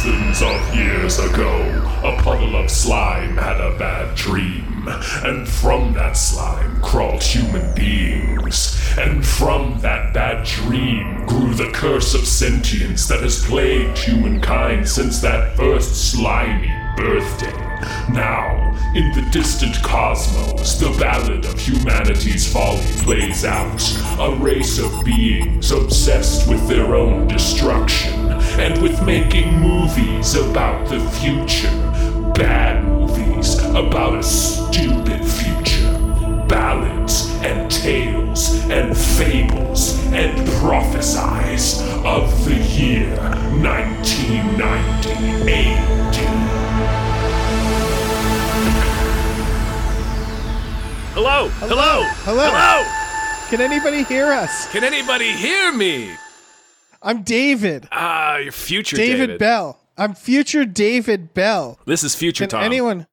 Thousands of years ago, a puddle of slime had a bad dream, and from that slime crawled human beings. And from that bad dream grew the curse of sentience that has plagued humankind since that first slimy birthday. Now, in the distant cosmos, the ballad of humanity's folly plays out. A race of beings obsessed with their own destruction and with making movies about the future. Bad movies about a stupid future. Ballads and tales and fables and prophesies of the year 1998. Hello, hello, Hello. hello. Can anybody hear us? Can anybody hear me? I'm David. Ah, your future David, David. Bell. I'm future David Bell. This is future Can Tom. anyone?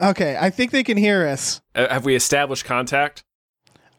Okay, I think they can hear us. Uh, have we established contact?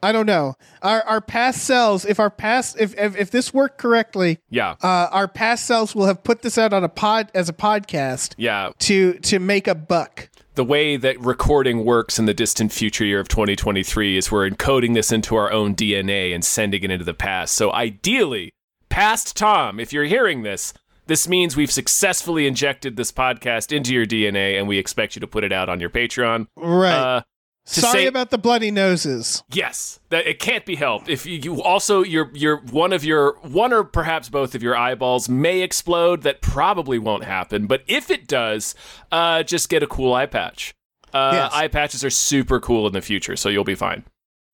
I don't know. Our our past selves, if our past if if, if this worked correctly, Yeah, uh, our past selves will have put this out on a pod as a podcast yeah. to to make a buck. The way that recording works in the distant future year of 2023 is we're encoding this into our own DNA and sending it into the past. So ideally, past Tom, if you're hearing this, this means we've successfully injected this podcast into your DNA, and we expect you to put it out on your Patreon. Right. Uh, Sorry say- about the bloody noses. Yes, that it can't be helped. If you, you also your your one of your one or perhaps both of your eyeballs may explode, that probably won't happen. But if it does, uh, just get a cool eye patch. Uh, Yes. Eye patches are super cool in the future, so you'll be fine.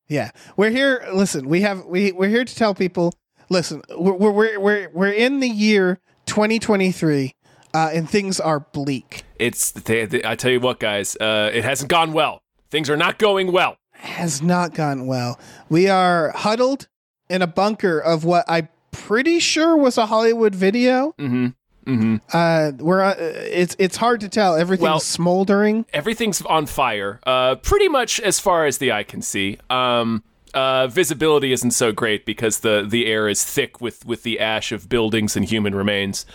Yeah, we're here. Listen, we have we we're here to tell people. Listen, we're we're we're we're, we're in the year 2023, uh, and things are bleak. It's they, they- I tell you what, guys, uh, it hasn't gone well. Things are not going well. Has not gone well. We are huddled in a bunker of what I'm pretty sure was a Hollywood video. Mm-hmm. Mm-hmm. Uh, we're uh, it's it's hard to tell. Everything's Well- smoldering. Everything's on fire. Uh, pretty much as far as the eye can see. Um, uh, visibility isn't so great because the the air is thick with with the ash of buildings and human remains.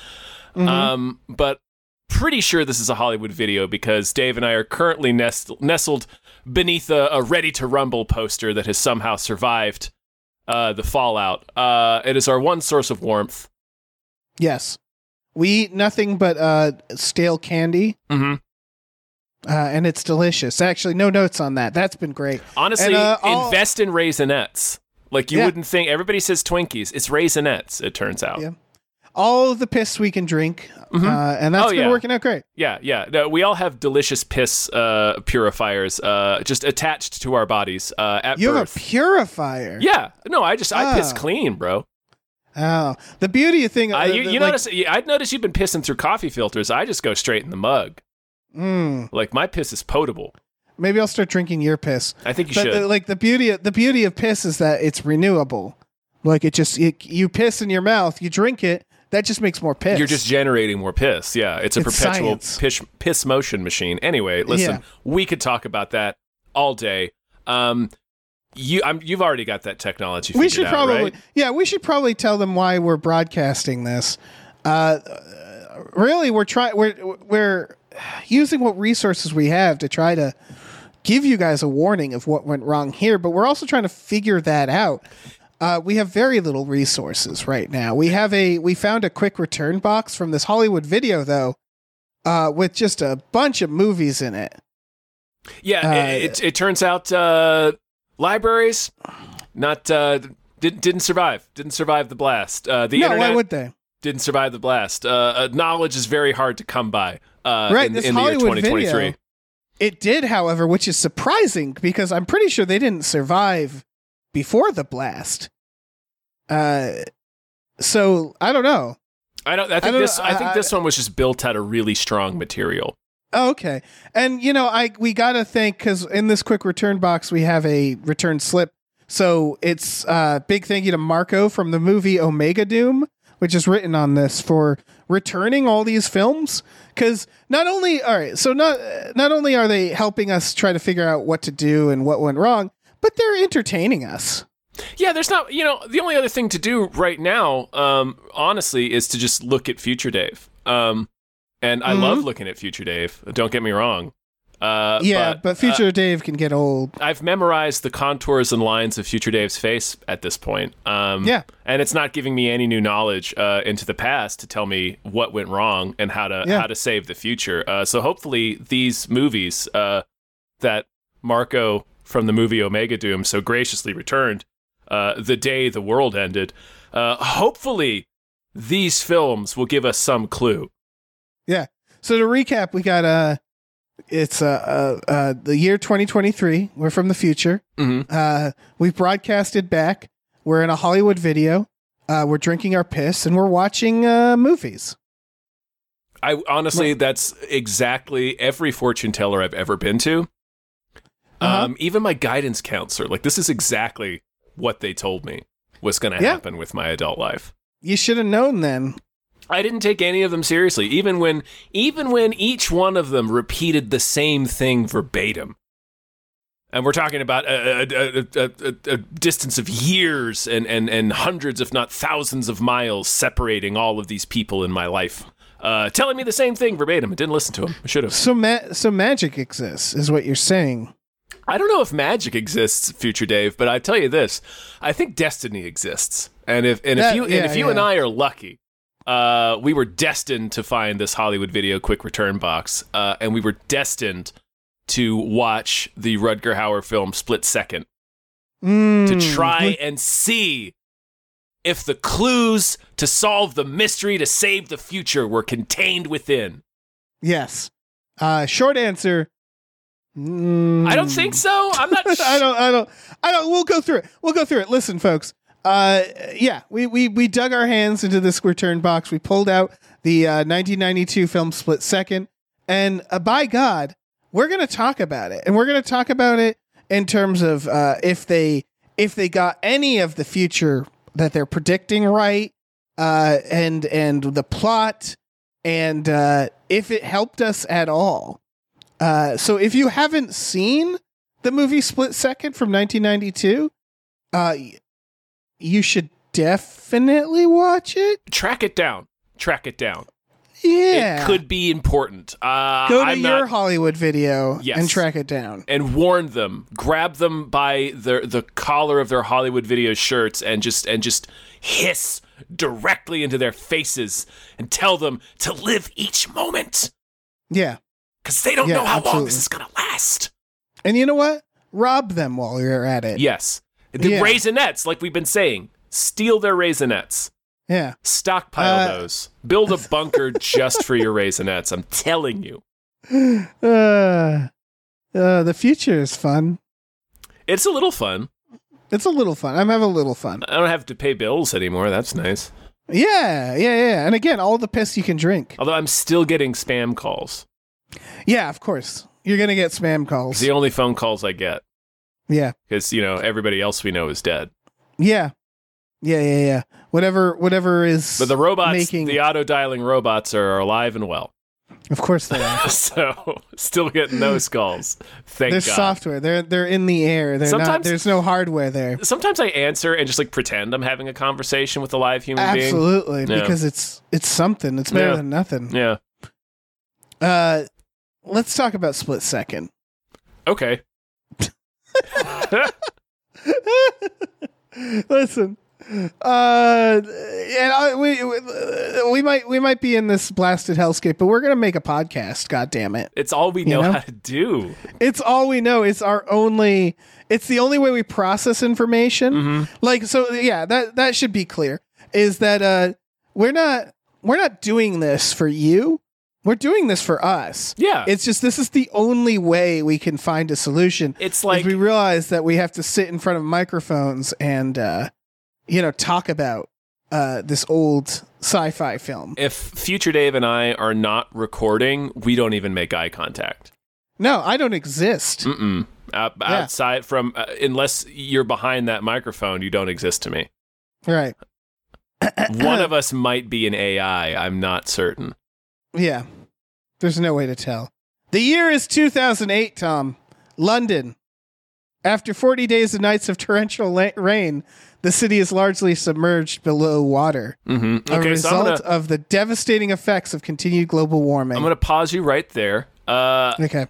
Um, but pretty sure this is a Hollywood video because Dave and I are currently nest- nestled beneath a, a ready to rumble poster that has somehow survived uh, the fallout. Uh, it is our one source of warmth. Yes, we eat nothing but uh stale candy. Mm-hmm. Uh, and it's delicious. Actually, no notes on that. That's been great. Honestly, And, uh, invest in raisinets. Like you Yeah. wouldn't think. Everybody says Twinkies. It's raisinets. It turns out. Yeah. All of the piss we can drink, uh, and that's Oh, been yeah. working out great. Yeah, yeah. No, we all have delicious piss uh, purifiers uh, just attached to our bodies uh, at You have a purifier. yeah. No, I just I piss Oh. clean, bro. Oh, the beauty of thing. I, uh, you you like- notice? I'd notice you've been pissing through coffee filters. I just go straight in the mug. Mm, Like my piss is potable. maybe I'll start drinking your piss. I think you But should. uh, like the beauty, of, the beauty of piss is that it's renewable. Like it just it, you piss in your mouth, you drink it. That just makes more piss. You're just generating more piss. Yeah, it's a It's perpetual piss, piss motion machine. Anyway, listen, Yeah. we could talk about that all day. Um, you, I'm, you've already got that technology. we should out, probably right? yeah we should probably tell them why we're broadcasting this uh really we're trying we're we're using what resources we have to try to give you guys a warning of what went wrong here but we're also trying to figure that out uh, we have very little resources right now we have a we found a quick return box from this hollywood video though uh, with just a bunch of movies in it Yeah, Uh, it, it, it turns out uh, libraries not uh, didn't didn't survive. Didn't survive the blast. Uh, the no internet why would they didn't survive the blast. Knowledge is very hard to come by. Uh, Right, in, this in the year Hollywood 2023. video- It did, however, which is surprising because I'm pretty sure they didn't survive before the blast. Uh, so I don't know. I don't. I think don't this. know, I, think I- this one was just built out of really strong material. Oh, okay, and you know, I we gotta thank because in this quick return box we have a return slip. So it's uh big thank you to Marco from the movie Omega Doom, which is written on this for returning all these films. Because not only all right, so not not only are they helping us try to figure out what to do and what went wrong, but they're entertaining us. Yeah, there's not. You know, the only other thing to do right now, um, honestly, is to just look at Future Dave. Um, and I love looking at Future Dave. Don't get me wrong. Uh, yeah, but, uh, future Dave can get old. I've memorized the contours and lines of Future Dave's face at this point. Um, Yeah. and it's not giving me any new knowledge uh, into the past to tell me what went wrong and how to Yeah. how to save the future. Uh, so hopefully these movies uh, that Marco from the movie Omega Doom so graciously returned uh, the day the world ended. Uh, hopefully these films will give us some clue. Yeah. So to recap, we got uh it's uh, uh, uh the year 2023. We're from the future. Mhm. Uh, we've broadcasted back. We're in a Hollywood video. Uh, we're drinking our piss and we're watching uh, movies. I honestly, that's exactly every fortune teller I've ever been to. Uh-huh. Um, even my guidance counselor, like this is exactly what they told me was going to Yeah. happen with my adult life. You should have known then. I didn't take any of them seriously, even when even when each one of them repeated the same thing verbatim. And we're talking about a, a, a, a, distance of years and, and, and hundreds, if not thousands, of miles separating all of these people in my life. Uh, telling me the same thing verbatim. I didn't listen to them. I should have. So ma- so magic exists is what you're saying. I don't know if magic exists, future Dave, but I tell you this: I think destiny exists, and if and if you yeah, and if you yeah. and I are lucky, uh, we were destined to find this Hollywood Video quick return box, uh, and we were destined to watch the Rutger Hauer film Split Second Mm, to try and see if the clues to solve the mystery to save the future were contained within. Yes. Uh, short answer. mm, I don't think so. I'm not. I don't. I don't. I don't. We'll go through it. We'll go through it. Listen, folks. Uh, yeah, we we we dug our hands into this return box. We pulled out the uh, 1992 film Split Second, and uh, by God, we're gonna talk about it, and we're gonna talk about it in terms of uh, if they if they got any of the future that they're predicting right, uh, and and the plot, and uh, if it helped us at all. Uh, so if you haven't seen the movie Split Second from 1992, uh, you should definitely watch it. track it down. Track it down. Yeah, It could be important. Uh, go to I'm your not, Hollywood video Yes. and track it down. and warn them. Grab them by the the collar of their Hollywood video shirts and just and just hiss directly into their faces and tell them to live each moment Yeah, because they don't Yeah, know how long this is gonna last. and you know what? Rob them while you're at it. Yes, the Yeah. raisinets, like we've been saying, steal their raisinets. Yeah. Stockpile Uh, those. Build a bunker just for your raisinets. I'm telling you. Uh, uh, the future is fun. It's a little fun. It's a little fun. I'm having a little fun. I don't have to pay bills anymore. That's nice. Yeah, yeah, yeah. And again, all the piss you can drink. Although I'm still getting spam calls. Yeah, of course. You're gonna get spam calls. It's calls. the only phone calls I get Yeah, because you know everybody else we know is dead. yeah, yeah, yeah, yeah. Whatever, whatever is. But the robots, making. the auto dialing robots, are alive and well. of course they are. so still getting those calls. Thank There's God. software. They're they're in the air. They're not. Sometimes- There's no hardware there. Sometimes I answer and just like pretend I'm having a conversation with a live human being. Absolutely, Yeah. because it's it's something. It's better Yeah. than nothing. Yeah. Uh, let's talk about Split Second. Okay. Listen, uh, and I, we we- might we might be in this blasted hellscape, but we're gonna make a podcast. God damn it! It's all we know, know? how to do. It's all we know. It's our only. It's the only way we process information. Mm-hmm. Like so, yeah. That that should be clear. Is that uh, we're not we're not doing this for you. We're doing this for us. Yeah. It's just this is the only way we can find a solution. It's like we realize that we have to sit in front of microphones and uh, you know talk about uh, this old sci-fi film. if Future Dave and I are not recording, we don't even make eye contact. No, I don't exist. Mm-mm. Uh, Outside from, uh, unless you're behind that microphone, you don't exist to me. Right. One of us might be an AI. I'm not certain. Yeah. There's no way to tell. The year is 2008, Tom. London. After 40 days and nights of torrential la- rain, the city is largely submerged below water. Mm-hmm. A Okay, so result gonna of the devastating effects of continued global warming. I'm gonna pause you right there. Uh, okay.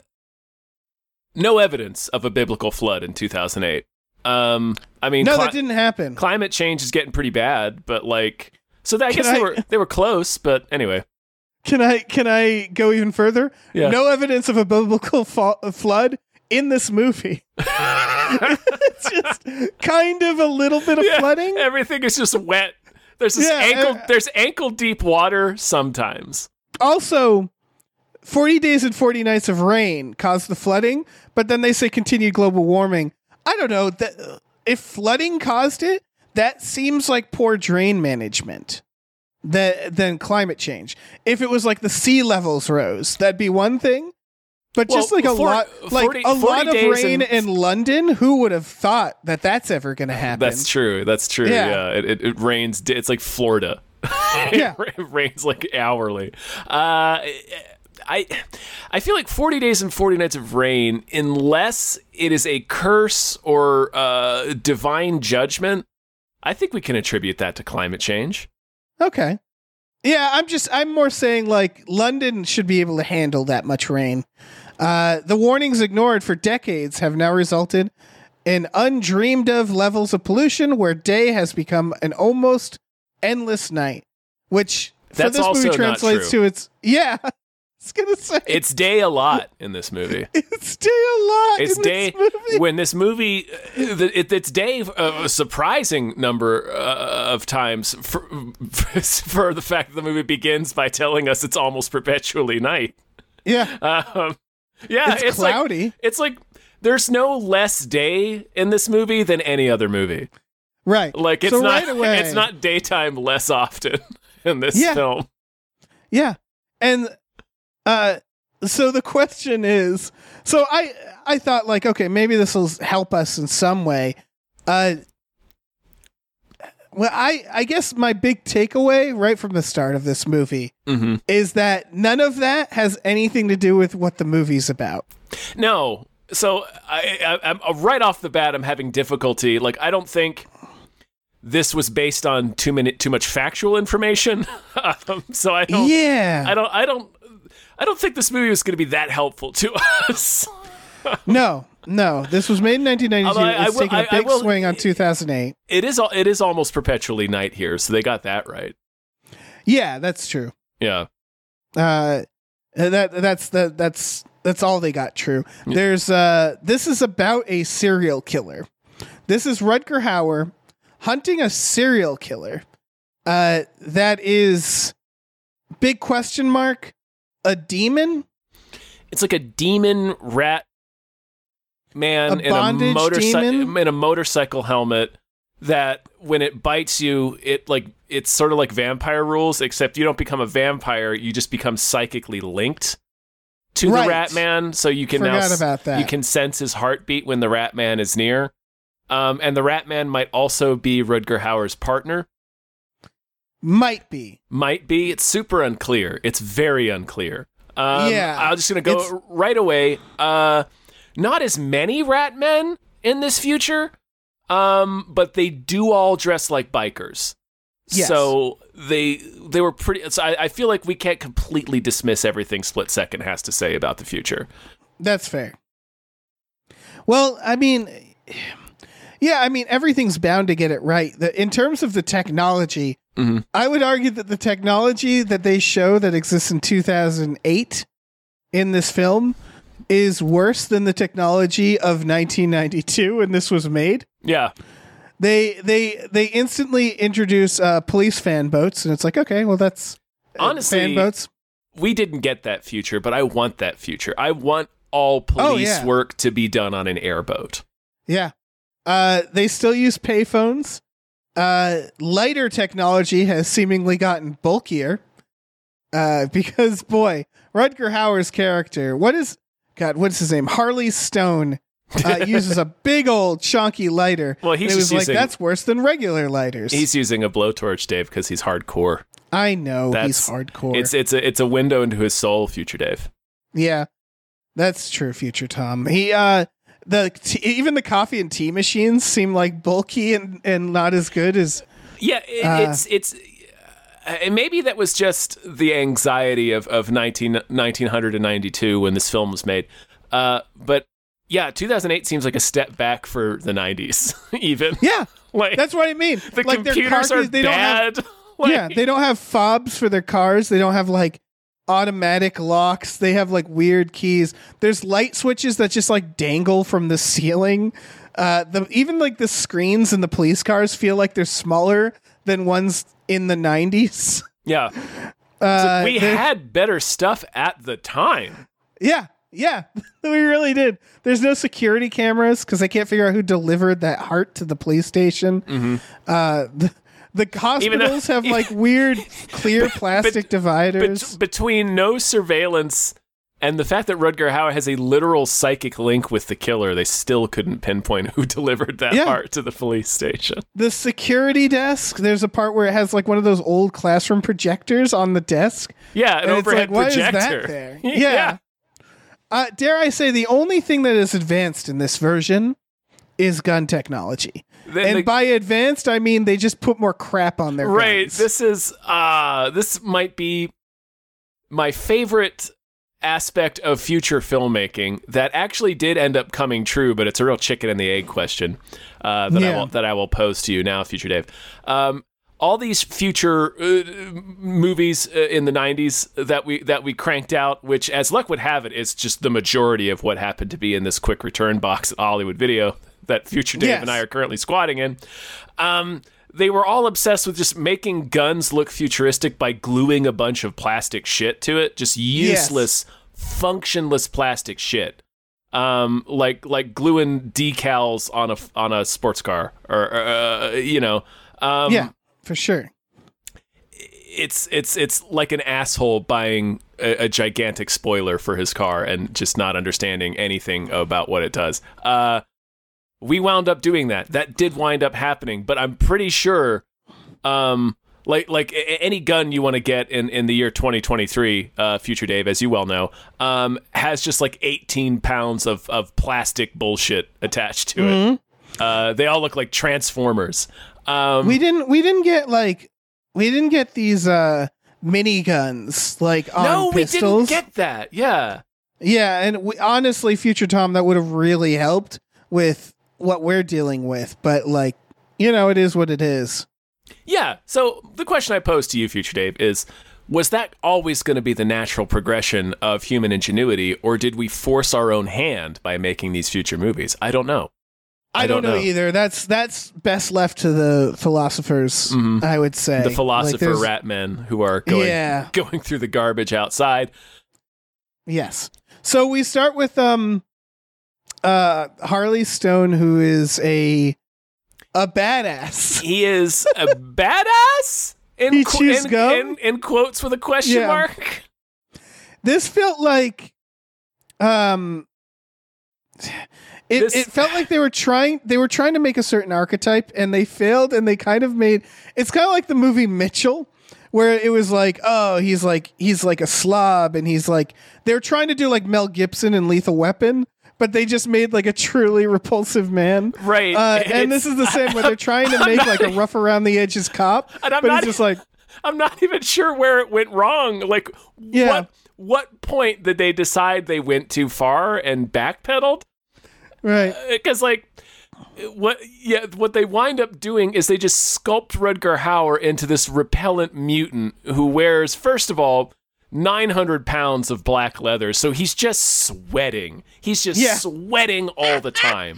no evidence of a biblical flood in 2008. Um, I mean, No, cli- that didn't happen. climate change is getting pretty bad, but like, so that, I Can guess they were they were close, but anyway. Can I can I go even further? No evidence of a biblical fa- flood in this movie. it's just kind of a little bit of Yeah, flooding. Everything is just wet. There's this Yeah, ankle. uh, there's ankle deep water sometimes. Also, 40 days and 40 nights of rain caused the flooding, but then they say continued global warming. I don't know that if flooding caused it, that seems like poor drain management. That than climate change. If it was like the sea levels rose, that'd be one thing. But just like a lot, like 40 a lot of rain and- in London, who would have thought that that's ever going to happen? That's true. That's true. Yeah. Yeah, It, it, it rains. It's like Florida. Yeah. it rains like hourly. Uh, I I feel like 40 days and 40 nights of rain, unless it is a curse or uh, divine judgment, I think we can attribute that to climate change. Okay. Yeah, I'm just I'm more saying like London should be able to handle that much rain. Uh, the warnings ignored for decades have now resulted in undreamed of levels of pollution where day has become an almost endless night, which for That's this also movie translates to it's yeah. Was gonna say It's day a lot in this movie. it's day a lot. It's in day this movie. when this movie, uh, it, it's day uh, a surprising number uh, of times for, for the fact that the movie begins by telling us it's almost perpetually night. yeah, Um, yeah, it's, it's, like cloudy, it's like there's no less day in this movie than any other movie. right? Like it's So not right it's not daytime less often in this Yeah. film. Yeah. And uh so the question is so I I thought like okay, maybe this will help us in some way. Uh well, I I guess my big takeaway right from the start of this movie hmm is that none of that has anything to do with what the movie's about. No. So I, I, I'm uh, right off the bat. I'm having difficulty. Like I don't think this was based on too many too much factual information. um, so I don't. yeah. I don't. I don't. I don't think this movie was going to be that helpful to us. no. No. This was made in 1992. I- I it's will- taking a big will- swing on 2008. it is. It is almost perpetually night here, so they got that right. Yeah, that's true. Yeah. uh that that's the that's that's all they got true there's uh this is about a serial killer this is rutger hauer hunting a serial killer uh that is big question mark a demon It's like a demon rat man A in a motorcycle in a motorcycle helmet that when it bites you, it like it's sort of like vampire rules, except you don't become a vampire, you just become psychically linked to Right. the rat man. So you can now Forgot s- about that. you can sense his heartbeat when the rat man is near. Um, and the rat man might also be Rutger Hauer's partner. Might be Might be. It's super unclear. It's very unclear. Um, Yeah, I'm just gonna go it's- right away. Uh, not as many rat men in this future, um, but they do all dress like bikers. Yes. So they they were pretty. So I, I feel like we can't completely dismiss everything Split Second has to say about the future. That's fair. Well, I mean, yeah, I mean, everything's bound to get it right. The, in terms of the technology, Mhm. I would argue that the technology that they show that exists in 2008 in this film is worse than the technology of 1992 when this was made. Yeah, They they they instantly introduce uh, police fan boats, and it's like, okay, well, that's uh, Honestly, fan boats. we didn't get that future, but I want that future. I want all police Oh, yeah. work to be done on an airboat. Yeah. Uh, they still use payphones. Uh, lighter technology has seemingly gotten bulkier. Uh, because boy, Rutger Hauer's character, what is God? What's his name? Harley Stone uh, uses a big old chunky lighter. Well, he's was like using- that's worse than regular lighters. He's using a blowtorch, Dave, because he's hardcore. I know That's he's hardcore. It's it's a it's a window into his soul, future Dave. Yeah, that's true, future Tom. He uh, the t- even the coffee and tea machines seem like bulky and and not as good as Yeah, it, it's it's uh, and maybe that was just the anxiety of of 19, 1992 when this film was made. Uh, but yeah, 2008 seems like a step back for the 90s. even yeah. like That's what I mean. the like their computers car are they don't have bad. Like, yeah, they don't have fobs for their cars. They don't have like automatic locks. They have like weird keys. There's light switches that just like dangle from the ceiling. Uh, the even like the screens in the police cars feel like they're smaller than ones in the 90s. yeah. Uh, we had better stuff at the time. yeah, yeah, we really did. There's no security cameras because I can't figure out who delivered that heart to the police station. Uh, the, the Mm-hmm. Though- hospitals have like weird clear plastic dividers. Bet- between no surveillance and the fact that Rutger Hauer has a literal psychic link with the killer, they still couldn't pinpoint who delivered that Yeah. heart to the police station. the security desk there's a part where it has like one of those old classroom projectors on the desk Yeah, an and it's overhead like projector. that there yeah. yeah, Uh, dare i say the only thing that is advanced in this version is gun technology and the- by advanced i mean they just put more crap on their right. guns. This is uh this might be my favorite aspect of future filmmaking that actually did end up coming true, but it's a real chicken and the egg question uh, that I will that I will pose to you now, future Dave. Um, all these future uh, movies uh, in the 90s that we that we cranked out which as luck would have it is just the majority of what happened to be in this quick return box at Hollywood Video that future Dave Yes. and I are currently squatting in. Um, they were all obsessed with just making guns look futuristic by gluing a bunch of plastic shit to it. Just useless functionless plastic shit. Um, like like gluing decals on a on a sports car or uh, you know um, yeah for sure. it's it's it's like an asshole buying a, a gigantic spoiler for his car and just not understanding anything about what it does. Uh, we wound up doing that. That did wind up happening, but I'm pretty sure, um, like like any gun you want to get in in the year 2023, uh, future Dave, as you well know, um, has just like 18 pounds of of plastic bullshit attached to it. Uh, they all look like transformers. Um, we didn't we didn't get like we didn't get these uh mini guns like on no, we pistols didn't get that. Yeah. Yeah, and we, honestly, Future Tom, that would have really helped with what we're dealing with. But like, you know, it is what it is. Yeah. So the question I pose to you, Future Dave, is was that always going to be the natural progression of human ingenuity, or did we force our own hand by making these future movies? I don't know. I, don't, know, either. That's that's best left to the philosophers. I would say Mm-hmm. The philosopher there's- rat men who are going Yeah. going through the garbage outside. Yes. So we start with um, uh, Harley Stone, who is a a badass. He is a badass. In, He qu- chews in, gum? in, in quotes with a question Yeah. mark. This felt like, um, it This- it felt like they were trying they were trying to make a certain archetype and they failed and they kind of made it's kind of like the movie Mitchell where it was like oh he's like he's like a slob and he's like they're trying to do like Mel Gibson and Lethal Weapon but they just made like a truly repulsive man Right. uh, and this is the same where they're trying to make like a rough around the edges cop And I'm but not- it's just like I'm not even sure where it went wrong. Like, Yeah. what what point did they decide they went too far and backpedaled? right Because like, what yeah, what they wind up doing is they just sculpt Rutger Hauer into this repellent mutant who wears first of all. 900 pounds of black leather, so he's just sweating. He's just Yeah. sweating all the time.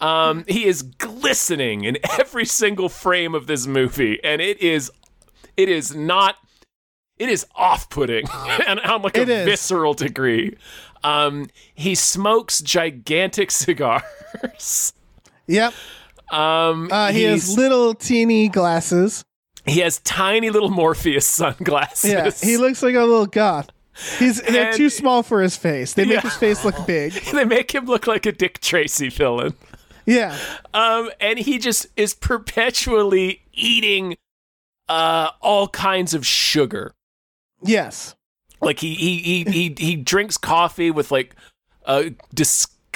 Um, he is glistening in every single frame of this movie, and it is, it is not, it is off-putting, and on like It a is. visceral degree. Um, he smokes gigantic cigars. yep Um, uh, he has little teeny glasses he has tiny little Morpheus sunglasses. Yeah, he looks like a little goth. He's they're And- too small for his face. They make Yeah. his face look big. they make him look like a Dick Tracy villain. Yeah. Um, and he just is perpetually eating uh all kinds of sugar. Yes. Like he he he he, he drinks coffee with like uh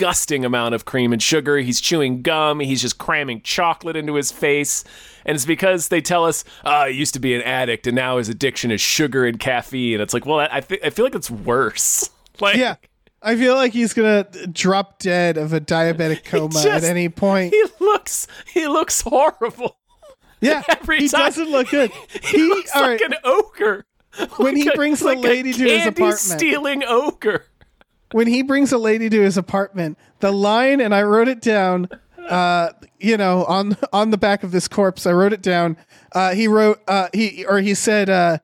disgusting amount of cream and sugar. He's chewing gum. He's just cramming chocolate into his face. And it's because they tell us, ah, oh, he used to be an addict and now his addiction is sugar and caffeine. It's like, well, I, th- I feel like it's worse. Like, Yeah. I feel like he's gonna drop dead of a diabetic coma at any point. He looks, he looks horrible. Yeah, every he time- doesn't look good. He, He, looks like right, an ogre. when he Like a- brings the like lady to his apartment. stealing ogre. When he brings a lady to his apartment, the line, and I wrote it down. Uh, you know, on on the back of this corpse, I wrote it down. Uh, he wrote, uh, he or he said, uh,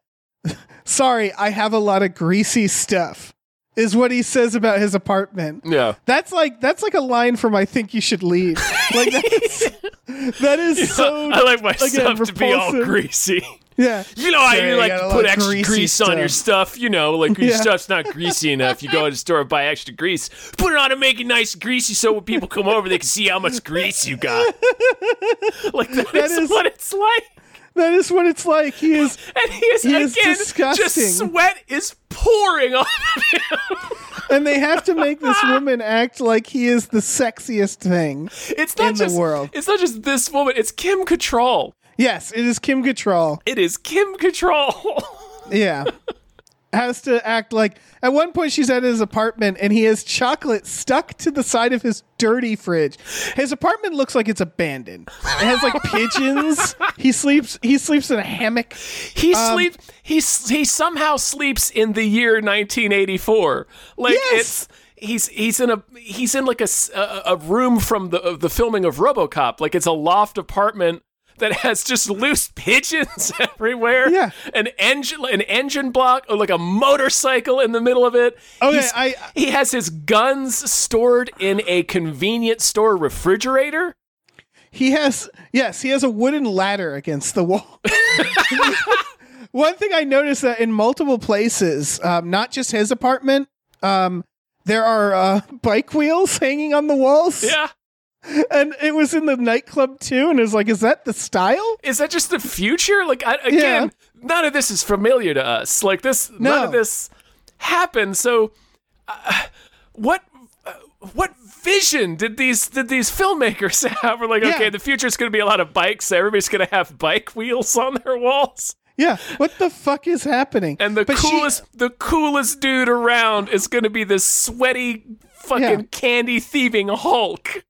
"Sorry, I have a lot of greasy stuff." Is what he says about his apartment. Yeah. That's like that's like a line from I think you should leave. Like that's, that is so. I like my again, stuff to be all greasy. Yeah, You know how Sorry, you I like got a to lot put extra greasy grease on your stuff. You know, like your Yeah. stuff's not greasy enough. You go to the store and buy extra grease. Put it on and make it nice and greasy so when people come over, they can see how much grease you got. like that, That is, is- what it's like. that is what it's like. He is. And he is He is again disgusting. just sweat is pouring off of him. and they have to make this woman act like he is the sexiest thing. It's not In the just world. It's not just this woman. It's Kim Cattrall. Yes, it is Kim Cattrall. It is Kim Cattrall. Yeah. Has to act like at one point she's at his apartment and he has chocolate stuck to the side of his dirty fridge. His apartment looks like it's abandoned. It has like pigeons. He sleeps he sleeps in a hammock. He um, sleeps. He he somehow sleeps in the year 1984. Like Yes. it's he's he's in a he's in like a a, a room from the the filming of RoboCop. Like it's a loft apartment that has just loose pigeons everywhere. Yeah. an engine an engine block or like a motorcycle in the middle of it. Okay, He's- I- he has his guns stored in a convenience store refrigerator. He has yes, he has a wooden ladder against the wall. One thing I noticed that in multiple places, um, not just his apartment, um, there are uh, bike wheels hanging on the walls. Yeah. And it was in the nightclub too. And it was like, is that the style? Is that just the future? Like I, again, none of this is familiar to us. Like this, none of this happened. So, uh, what, uh, what vision did these did these filmmakers have? We're like, Yeah. okay, the future is going to be a lot of bikes. Everybody's going to have bike wheels on their walls, Yeah. What the fuck is happening? and the But she- coolest the coolest dude around is going to be this sweaty fucking Yeah. candy thieving Hulk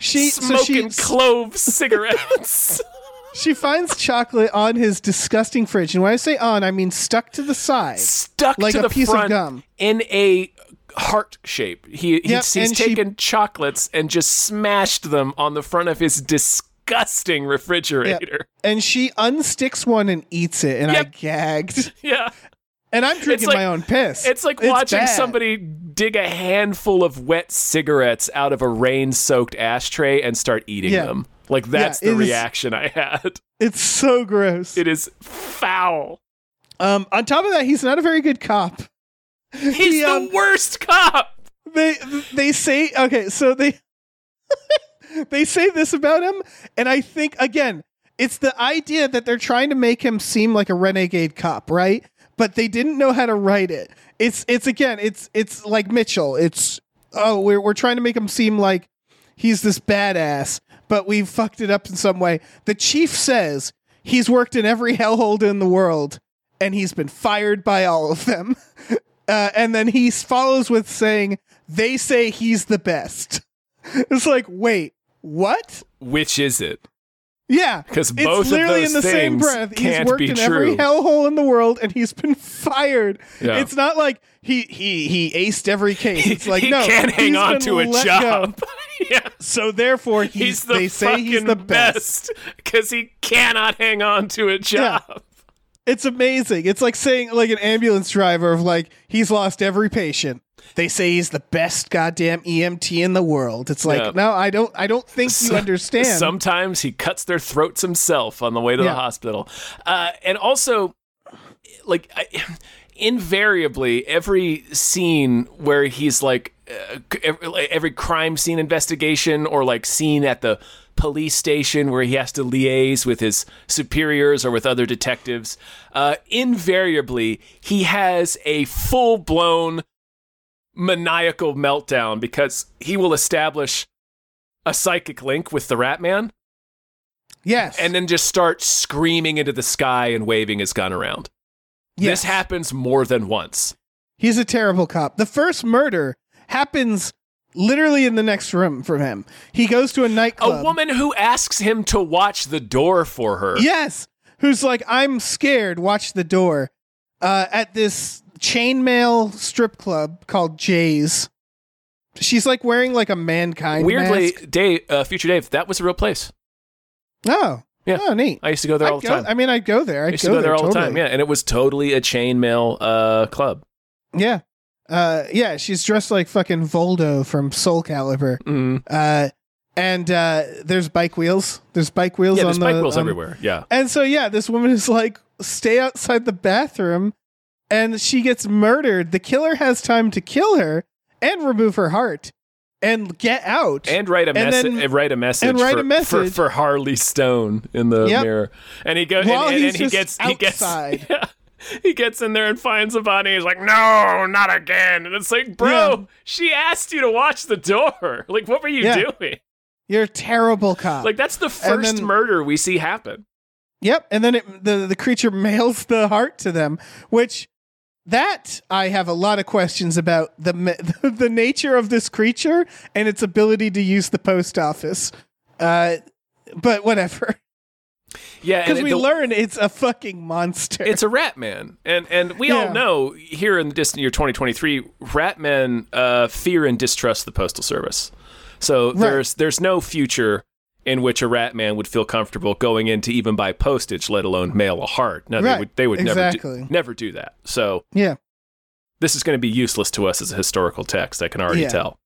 she, so smoking she, clove cigarettes. she finds chocolate on his disgusting fridge. And when I say on, I mean stuck to the side. stuck Like to a the piece of front gum. in a heart shape. He he's, Yep, he's and she- taken chocolates and just smashed them on the front of his disgusting refrigerator. And she unsticks one and eats it. And I gagged. Yeah. And I'm drinking like- my own piss. It's like watching bad. somebody dig a handful of wet cigarettes out of a rain-soaked ashtray and start eating Yeah. them. Like that's it the is- reaction I had. It's so gross. It is foul. Um, on top of that, he's not a very good cop. He's He, the um, worst cop. They they say okay, so they they say this about him, and I think again, it's the idea that they're trying to make him seem like a renegade cop, right? But they didn't know how to write it. It's it's again, it's it's like Mitchell. It's oh, we're we're trying to make him seem like he's this badass, but we've fucked it up in some way. The chief says he's worked in every hellhole in the world, and he's been fired by all of them. Uh, and then he follows with saying, "They say he's the best." It's like, wait, what? Which is it? Yeah, 'Cause it's both of literally those in the same breath. he's worked in every hellhole in the world, and he's been fired. Yeah. It's not like he he he aced every case. It's like no. he no, can't hang on to a job. yeah. So therefore, he's, He's the they say he's the best. because he cannot hang on to a job. It's amazing. It's like saying like an ambulance driver of like he's lost every patient. They say he's the best goddamn EMT in the world. It's like Yeah. no, I don't. I don't think you understand. Sometimes he cuts their throats himself on the way to Yeah. the hospital, uh, and also, like, I, invariably, every scene where he's like, uh, every, every crime scene investigation or like scene at the police station where he has to liaise with his superiors or with other detectives, uh, invariably he has a full blown maniacal meltdown because he will establish a psychic link with the Rat Man Yes. and then just start screaming into the sky and waving his gun around. yes. This happens more than once. He's a terrible cop. The first murder happens literally in the next room from him. He goes to a nightclub. A woman who asks him to watch the door for her. Yes. Who's like, I'm scared, watch the door. Uh, at this chainmail strip club called Jay's. She's like wearing like a mankind Weirdly, mask. Dave, uh, future Dave, that was a real place. Oh. Yeah. Oh, neat. I used to go there all I'd the go- time. I mean, I'd go there. I I'd used go, to go there all the time. Yeah, and it was totally a chainmail uh, club. Yeah. Uh, yeah, she's dressed like fucking Voldo from Soul Calibur. Mm. Uh, and uh, there's bike wheels. There's bike wheels Yeah, on there's the bike wheels on- everywhere. Yeah. And so yeah, this woman is like, stay outside the bathroom, and she gets murdered. The killer has time to kill her and remove her heart and get out. and write a message. write a message. and write for, a message. for, for Harley Stone in the Yep. mirror. And he goes. While and, and, and he gets. He gets. Yeah. He gets in there and finds a body. He's like, "No, not again!" And it's like, "Bro, Yeah. she asked you to watch the door. Like, what were you Yeah. doing? You're a terrible cop. Like, that's the first then- murder we see happen." Yep, and then it, the the creature mails the heart to them, which that I have a lot of questions about the the nature of this creature and its ability to use the post office. Uh, but whatever, Yeah, because we the- learn it's a fucking monster. It's a rat man, and and we Yeah. all know here in the distant year 2023, rat men uh, fear and distrust the postal service. So there's there's no future in which a rat man would feel comfortable going in to even buy postage, let alone mail a heart. No, Right. they would they would Exactly. never do, never do that. So yeah, this is going to be useless to us as a historical text. I can already Yeah. tell.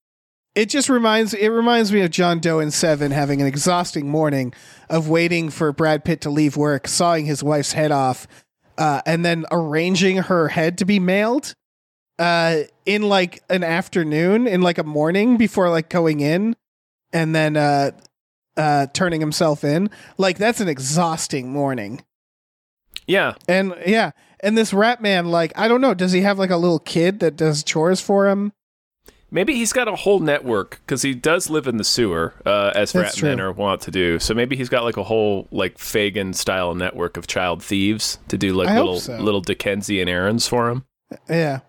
it just reminds it reminds me of John Doe in Seven having an exhausting morning of waiting for Brad Pitt to leave work, sawing his wife's head off, uh, and then arranging her head to be mailed uh, in like an afternoon, in like a morning before like going in, and then uh, uh, turning himself in. Like that's an exhausting morning. Yeah, And yeah, and this rat man, like I don't know, does he have like a little kid that does chores for him? maybe he's got a whole network because he does live in the sewer, uh, as That's rat men are wont to do. So maybe he's got like a whole like Fagin style network of child thieves to do like I little so. little Dickensian errands for him. Yeah.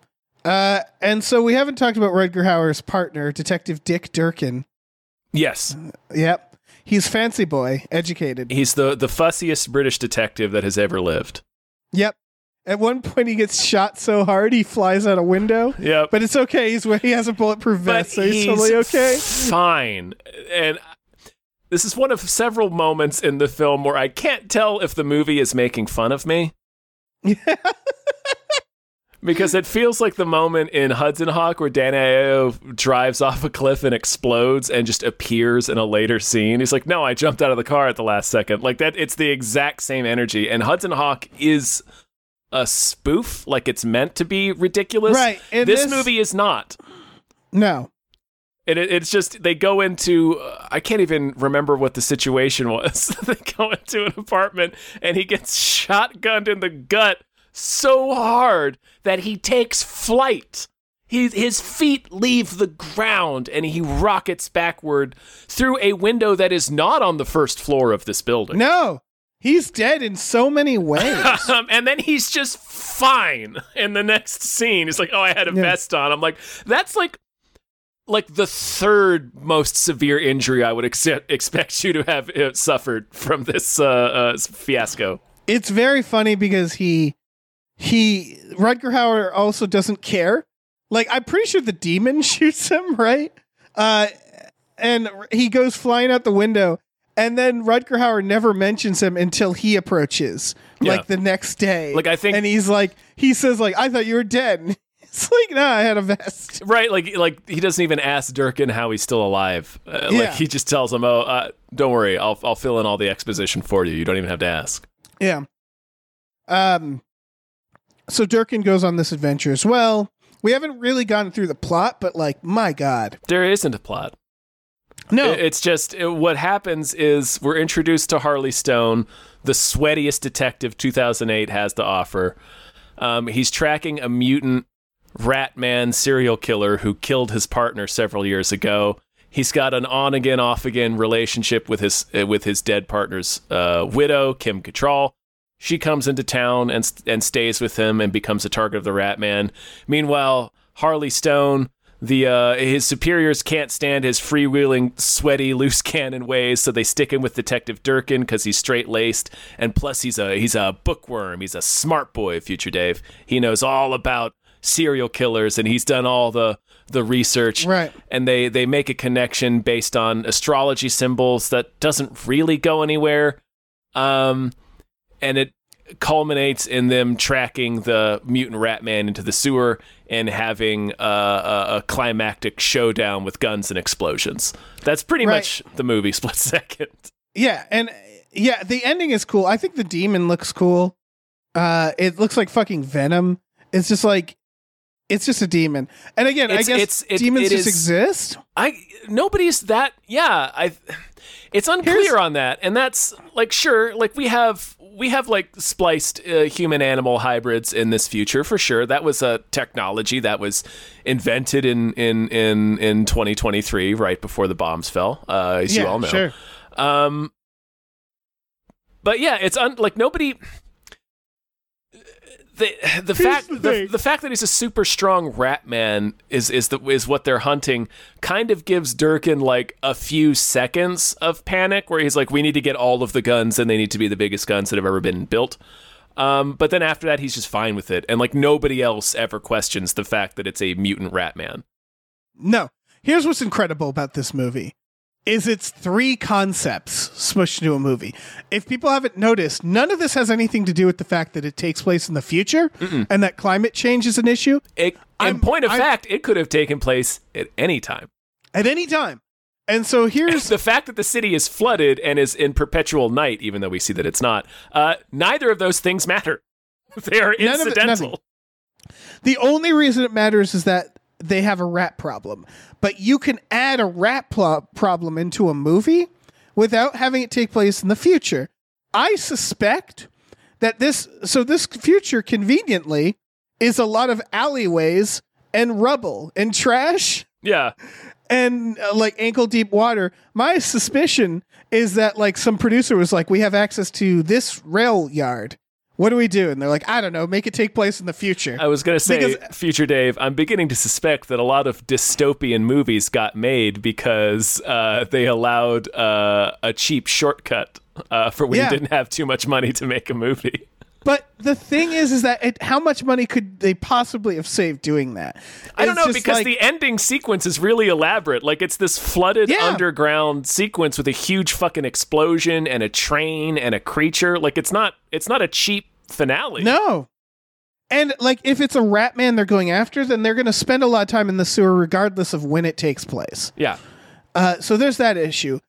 Uh, and so we haven't talked about Rutger Hauer's partner, Detective Dick Durkin. Yes, Yep. He's fancy boy, educated. he's the the fussiest British detective that has ever lived. Yep. At one point, he gets shot so hard he flies out a window, Yep. but it's okay. He's he has a bulletproof vest, so he's, totally okay. Fine. And this is one of several moments in the film where I can't tell if the movie is making fun of me. because it feels like the moment in Hudson Hawk where Danny Aiello drives off a cliff and explodes and just appears in a later scene. He's like, "No, I jumped out of the car at the last second. Like that it's the exact same energy. And Hudson Hawk is a spoof, like it's meant to be ridiculous. Right, this this- movie is not. No. And it, it's just they go into uh, I can't even remember what the situation was. they go into an apartment and he gets shotgunned in the gut so hard that he takes flight. He, his feet leave the ground and he rockets backward through a window that is not on the first floor of this building. No. He's dead in so many ways. Um, and then he's just fine in the next scene. He's like, "Oh, I had a Yeah. vest on." I'm like, "That's like, like the third most severe injury I would ex- expect you to have uh, suffered from this uh, uh, fiasco." it's very funny because he he Rutger Hauer also doesn't care. Like I'm pretty sure the demon shoots him, right? Uh and he goes flying out the window and then Rutger Hauer never mentions him until he approaches Yeah. like the next day. Like, I think- and he's like he says like I thought you were dead. It's like no, I had a vest. Right? Like, like he doesn't even ask Durkin how he's still alive. Uh, Yeah. Like he just tells him, "Oh, uh, don't worry, I'll I'll fill in all the exposition for you. You don't even have to ask." Yeah. Um so Durkin goes on this adventure as well. We haven't really gone through the plot, but like my god. There isn't a plot. No. It's just it- what happens is we're introduced to Harley Stone, the sweatiest detective 2008 has to offer. Um, he's tracking a mutant rat man serial killer who killed his partner several years ago. He's got an on again, off again relationship with his uh, with his dead partner's uh, widow, Kim Cattrall. She comes into town and and stays with him and becomes a target of the Rat Man. Meanwhile, Harley Stone, the uh, his superiors can't stand his freewheeling, sweaty, loose cannon ways, so they stick him with Detective Durkin because he's straight laced, and plus he's a he's a bookworm. He's a smart boy, Future Dave. He knows all about serial killers, and he's done all the the research. Right. And they they make a connection based on astrology symbols that doesn't really go anywhere. Um, and it culminates in them tracking the mutant rat man into the sewer and having a, a, a climactic showdown with guns and explosions. That's pretty Right. much the movie split second. Yeah, and yeah, the ending is cool. I think the demon looks cool. Uh, it looks like fucking Venom. It's just like, it's just a demon. And again, It's- I guess it's- it- demons it just is- exist. I nobody's that yeah, I it's unclear Here's- on that. And that's like sure, like we have we have like spliced uh, human animal hybrids in this future for sure. That was a technology that was invented in in in in 2023 right before the bombs fell, uh, as yeah, you all know. sure. Um, but yeah, it's un- like nobody. The the fact the the, the fact that he's a super strong rat man is is the is what they're hunting kind of gives Durkin like a few seconds of panic where he's like we need to get all of the guns and they need to be the biggest guns that have ever been built. Um, but then after that he's just fine with it and like nobody else ever questions the fact that it's a mutant rat man. No. Here's what's incredible about this movie is it's three concepts smushed into a movie. If people haven't noticed, none of this has anything to do with the fact that it takes place in the future and that climate change is an issue It, in I'm- point of I'm- fact, it could have taken place at any time. at any time. And so here's the fact that the city is flooded and is in perpetual night, even though we see that it's not, uh, neither of those things matter. They are of it- incidental. The only reason it matters is that they have a rat problem. But you can add a rat pl- problem into a movie without having it take place in the future. I suspect that this so this future conveniently is a lot of alleyways and rubble and trash yeah, and uh, like ankle deep water. My suspicion is that like some producer was like, "We have access to this rail yard. What do we do?" And they're like, "I don't know. Make it take place in the future." I was gonna say, Because- future Dave. I'm beginning to suspect that a lot of dystopian movies got made because uh, they allowed uh, a cheap shortcut uh, for when Yeah. you didn't have too much money to make a movie. But the thing is, is that it, how much money could they possibly have saved doing that? I don't It's know because like- the ending sequence is really elaborate. Like it's this flooded Yeah. underground sequence with a huge fucking explosion and a train and a creature. Like it's not it's not a cheap finale. no. And like, if it's a rat man they're going after, then they're going to spend a lot of time in the sewer, regardless of when it takes place. Yeah. Uh, so there's that issue.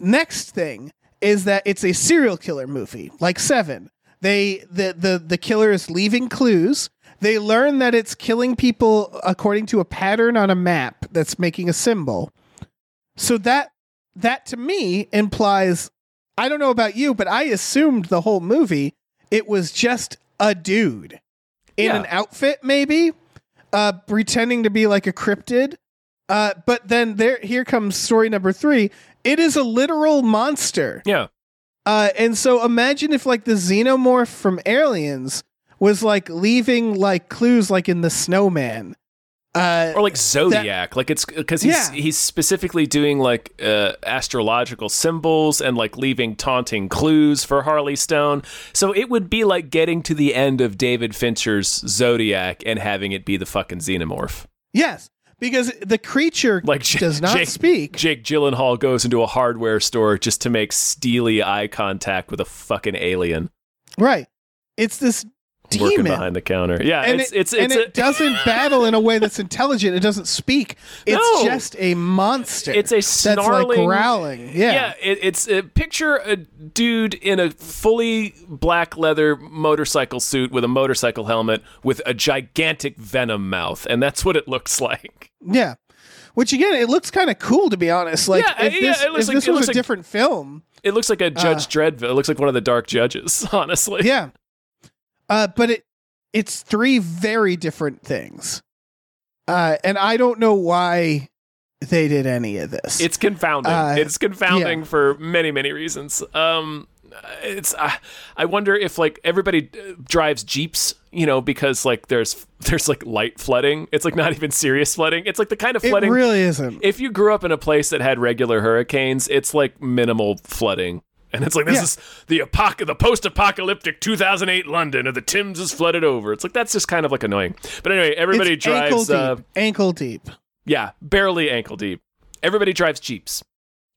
Next thing is that it's a serial killer movie, like Seven. They the the the killer is leaving clues. They learn that it's killing people according to a pattern on a map that's making a symbol. So that that to me implies I don't know about you, but I assumed the whole movie it was just a dude in Yeah. an outfit maybe uh pretending to be like a cryptid. Uh but then there here comes story number 3. It is a literal monster. Yeah. Uh, and so imagine if like the xenomorph from Aliens was like leaving like clues like in the snowman. Uh, Or like Zodiac. like it's because he's Yeah. he's specifically doing like uh, astrological symbols and like leaving taunting clues for Harley Stone. So it would be like getting to the end of David Fincher's Zodiac and having it be the fucking xenomorph. yes, because the creature Like J- does not Jake, speak. Jake Gyllenhaal goes into a hardware store just to make steely eye contact with a fucking alien right. It's this working behind the counter. Yeah, and it's it, it's and it's it a, doesn't battle in a way that's intelligent. It doesn't speak. It's No. just a monster. It's a that's like snarling- growling. Yeah. Yeah, it, it's uh, picture a dude in a fully black leather motorcycle suit with a motorcycle helmet with a gigantic venom mouth, and that's what it looks like. Yeah. Which again, it looks kind of cool to be honest. Like Yeah, if yeah, this, it looks if like- this was a like- different film, It looks like a Judge Dredd. It looks like one of the Dark Judges, honestly. yeah. Uh, but it it's three very different things. Uh, and I don't know why they did any of this. It's confounding. Uh, it's confounding yeah. for many, many reasons. Um, it's uh, I wonder if like everybody uh, drives jeeps, you know, because like there's there's like light flooding. It's like not even serious flooding. It's like the kind of flooding. it really isn't. if you grew up in a place that had regular hurricanes, it's like minimal flooding. And it's like this Yeah. is the apoc- the post-apocalyptic 2008 London, and the Thames is flooded over. It's like that's just kind of like annoying. But anyway, everybody it's ankle drives. deep. Uh, ankle deep. yeah, barely ankle deep. Everybody drives Jeeps.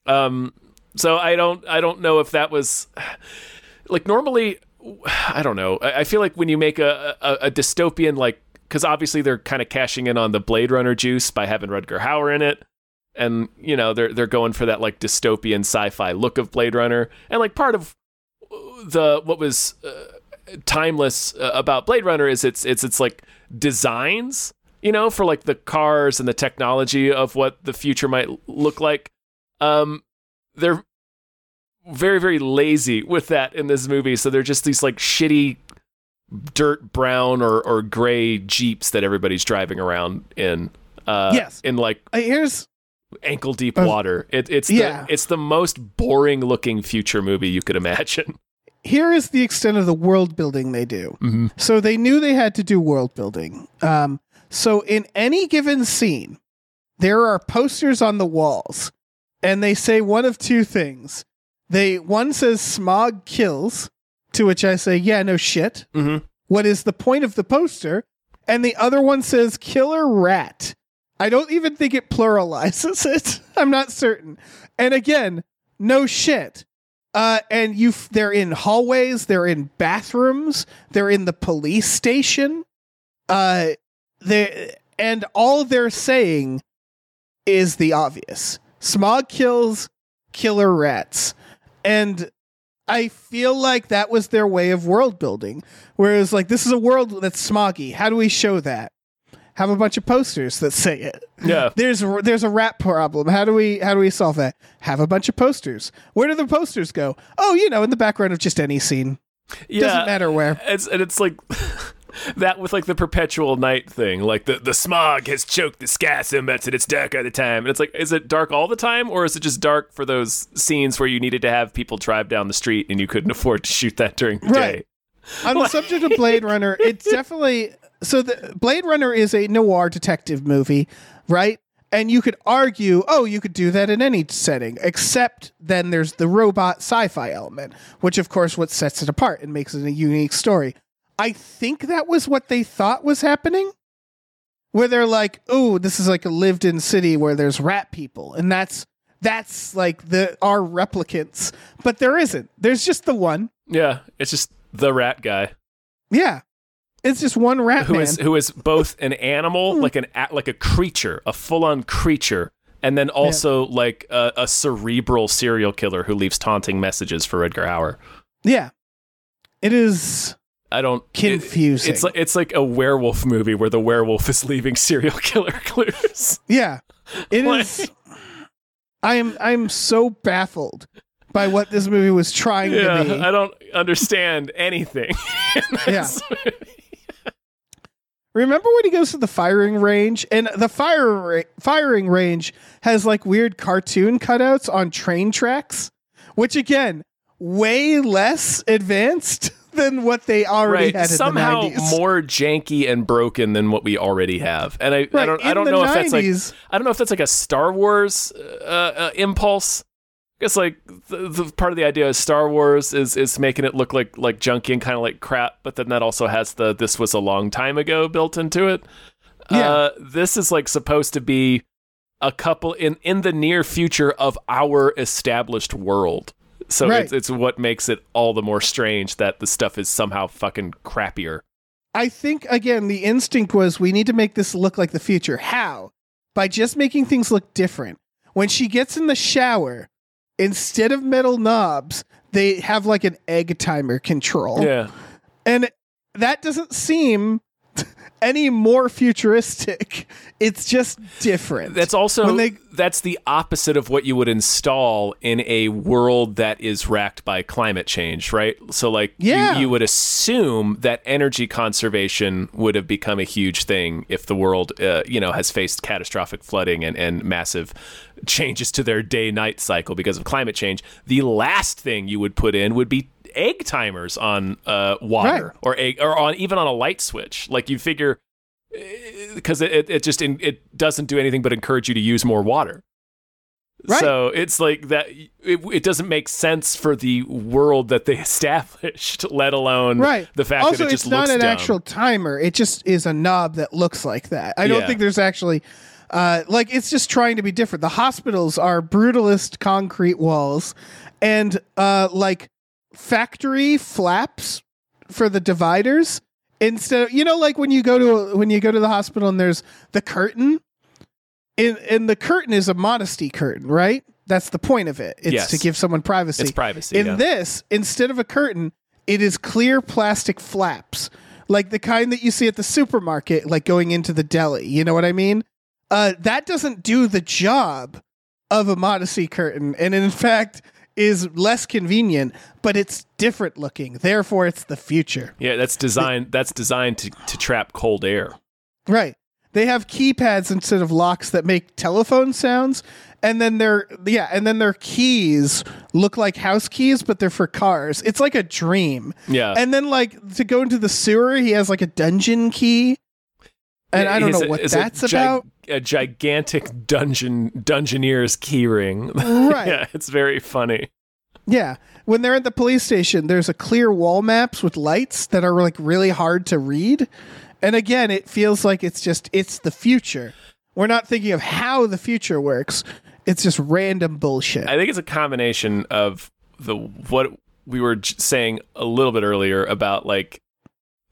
Um, so I don't I don't know if that was like normally I don't know. I, I feel like when you make a a, a dystopian like because obviously they're kind of cashing in on the Blade Runner juice by having Rutger Hauer in it. And you know they're they're going for that like dystopian sci-fi look of Blade Runner, and like part of the what was uh, timeless uh, about Blade Runner is its it's it's like designs, you know, for like the cars and the technology of what the future might look like. Um, they're very very lazy with that in this movie, so they're just these like shitty dirt brown or or gray jeeps that everybody's driving around in. Uh, Yes. in like here's ankle deep water. It, it's yeah. the it's the most boring looking future movie you could imagine. here is the extent of the world building they do. Mm-hmm. So they knew they had to do world building. Um, so in any given scene, there are posters on the walls, and they say one of two things. They one says smog kills, to which I say, yeah, no shit. Mhm. What is the point of the poster? And the other one says killer rat. I don't even think it pluralizes it. I'm not certain. And again, no shit. Uh, and you, they're in hallways, they're in bathrooms, they're in the police station. Uh, they and all they're saying is the obvious: smog kills, killer rats, and I feel like that was their way of world building. Whereas, like, this is a world that's smoggy. How do we show that? Have a bunch of posters that say it. Yeah. There's there's a rat problem. How do we how do we solve that? Have a bunch of posters. Where do the posters go? Oh, you know, in the background of just any scene. Yeah. Doesn't matter where. It's and it's like that with like the perpetual night thing. Like the, the smog has choked the sky so much that it's dark all the time. And it's like, is it dark all the time, or is it just dark for those scenes where you needed to have people drive down the street and you couldn't afford to shoot that during the Right. day? On the subject of Blade Runner, it's definitely so. The Blade Runner is a noir detective movie, right? And you could argue, oh, you could do that in any setting, except then there's the robot sci-fi element, which of course what sets it apart and makes it a unique story. I think that was what they thought was happening, where they're like, oh, this is like a lived-in city where there's rat people, and that's that's like the our replicants, but there isn't. There's just the one. Yeah, it's just the rat guy Yeah. It's just one rat who man. is who is both an animal, hmm. like an a- like a creature, a full on creature, and then also like a, a cerebral serial killer who leaves taunting messages for Rutger Hauer. yeah. It is I don't it- confusing. it's like it's like a werewolf movie where the werewolf is leaving serial killer clues. yeah. It Like- is I am I'm so baffled by what this movie was trying to be. I don't understand anything. in this movie. Remember when he goes to the firing range and the fire ra- firing range has like weird cartoon cutouts on train tracks, which again, way less advanced than what they already Right, had in somehow the 90s. more janky and broken than what we already have, and I, I don't I don't know if that's like I don't know if that's like a Star Wars uh, uh, impulse. I guess like the, the part of the idea of Star Wars is is making it look like like junky and kind of like crap, but then that also has the this was a long time ago built into it. Yeah. Uh, this is like supposed to be a couple in in the near future of our established world. So Right. it's it's what makes it all the more strange that the stuff is somehow fucking crappier. I think again the instinct was we need to make this look like the future. How? By just making things look different. When she gets in the shower, instead of metal knobs, they have like an egg timer control. Yeah. And that doesn't seem any more futuristic. It's just different. That's also When they- that's the opposite of what you would install in a world that is racked by climate change, right? So like you- Yeah. you, would assume that energy conservation would have become a huge thing if the world uh, you know has faced catastrophic flooding and, and massive changes to their day night cycle because of climate change. The last thing you would put in would be egg timers on uh, water Right. or egg or on even on a light switch. Like you figure because it, it, it just it doesn't do anything but encourage you to use more water. Right. So it's like that. It, it doesn't make sense for the world that they established, let alone right. the fact also, that it just it's not an dumb. actual timer. It just is a knob that looks like that. I don't Yeah. think there's actually. Uh, like it's just trying to be different. The hospitals are brutalist concrete walls, and uh, like factory flaps for the dividers instead of you know like when you go to when you go to the hospital and there's the curtain? In and the curtain is a modesty curtain right? That's the point of it. It's Yes. to give someone privacy. It's privacy, in yeah. this instead of a curtain it is clear plastic flaps like the kind that you see at the supermarket like going into the deli you know what i mean? Uh, that doesn't do the job of a modesty curtain. And in fact is less convenient but it's different looking. Therefore it's the future. Yeah, that's designed. That's designed to, to trap cold air. right. They have keypads instead of locks that make telephone sounds and then their yeah and then their keys look like house keys but they're for cars. It's like a dream. Yeah, and then like to go into the sewer he has like a dungeon key and i don't know what a that's gi- about A gigantic dungeon dungeoneer's keyring. Right. yeah, it's very funny. Yeah. When they're at the police station, there's a clear wall maps with lights that are like really hard to read. And again, it feels like it's just it's the future. We're not thinking of how the future works. It's just random bullshit. I think it's a combination of the what we were saying a little bit earlier about like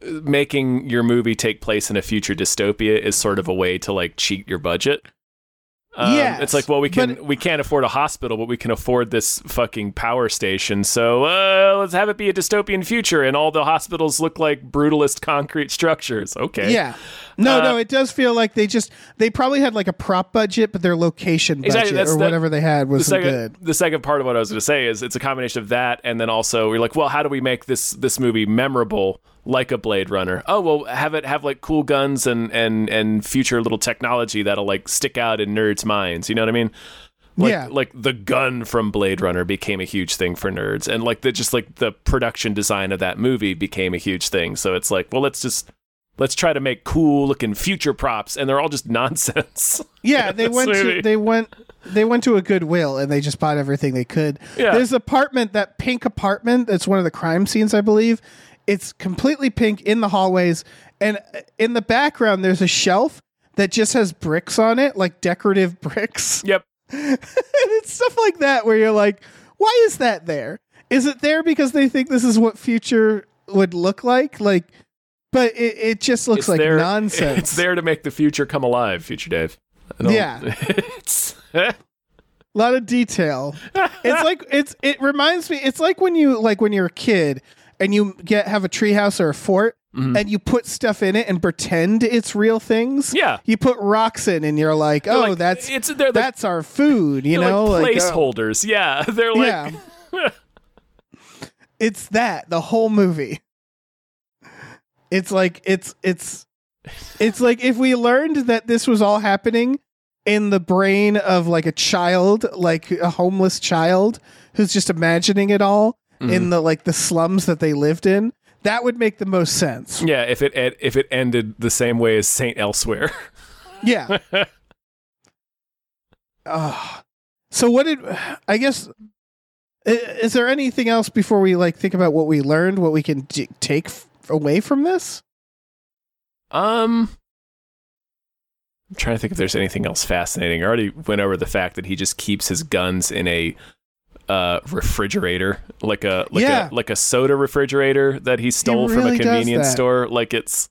making your movie take place in a future dystopia is sort of a way to like cheat your budget. Um, Yes, it's like, well, we can but- we can't afford a hospital, but we can afford this fucking power station. So uh, let's have it be a dystopian future, and all the hospitals look like brutalist concrete structures. Okay, yeah. No, Uh, no, it does feel like they just they probably had like a prop budget, but their location budget Exactly, or the- whatever they had wasn't second, good. the second part of what I was going to say is it's a combination of that, and then also we're like, well, how do we make this this movie memorable, like a Blade Runner? Oh, well, have it have like cool guns and and and future little technology that'll like stick out in nerds' minds. You know what I mean? Like, Yeah. like the gun from Blade Runner became a huge thing for nerds, and like the just like the production design of that movie became a huge thing. So it's like, well, let's just let's try to make cool looking future props, and they're all just nonsense. Yeah, they went movie. to they went they went to a Goodwill and they just bought everything they could. Yeah. There's apartment that pink apartment that's one of the crime scenes, I believe. It's completely pink in the hallways, and in the background there's a shelf that just has bricks on it, like decorative bricks. yep. and it's stuff like that where you're like, why is that there? Is it there because they think this is what future would look like? Like, but it, it just looks It's like there, nonsense. It's there to make the future come alive, future Dave. Yeah. it's a lot of detail. it's like it's it reminds me. It's like when you like when you're a kid and you get have a treehouse or a fort. And you put stuff in it and pretend it's real things. Yeah. you put rocks in, and you're like, "Oh, like- that's it's they're, that's our food." You know, like like, uh, placeholders. yeah, they're like yeah, it's that the whole movie. It's like it's it's it's like if we learned that this was all happening in the brain of like a child, like a homeless child who's just imagining it all Mm-hmm. in the like the slums that they lived in, that would make the most sense. yeah. If it ed- if it ended the same way as Saint Elsewhere, Yeah. uh, so what did I guess is there anything else before we like think about what we learned, what we can d- take f- away from this? um. I'm trying to think if there's anything else fascinating. I already went over the fact that he just keeps his guns in a uh, refrigerator, like a like Yeah. a like a soda refrigerator that he stole from really a convenience store. Like it's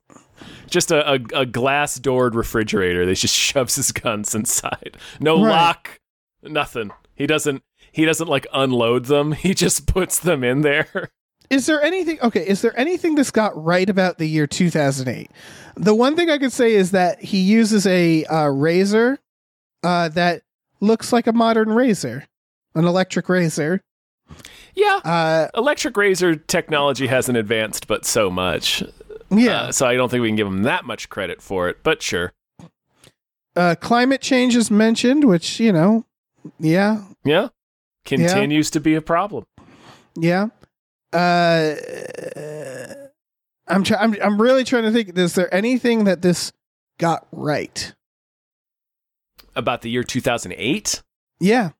just a, a, a glass doored refrigerator. That just shoves his guns inside. No Right. lock, nothing. He doesn't he doesn't like unload them. He just puts them in there. is there anything okay is there anything this got right about the year 2008 the one thing i could say is that he uses a uh, razor uh, that looks like a modern razor an electric razor Yeah. uh, Electric razor technology hasn't advanced, but so much. yeah Uh, so I don't think we can give him that much credit for it, but sure. uh, climate change is mentioned which you know yeah Yeah. Continues to be a problem. yeah uh, I'm, try- I'm i'm really trying to think is there anything that this got right About the year 2008? yeah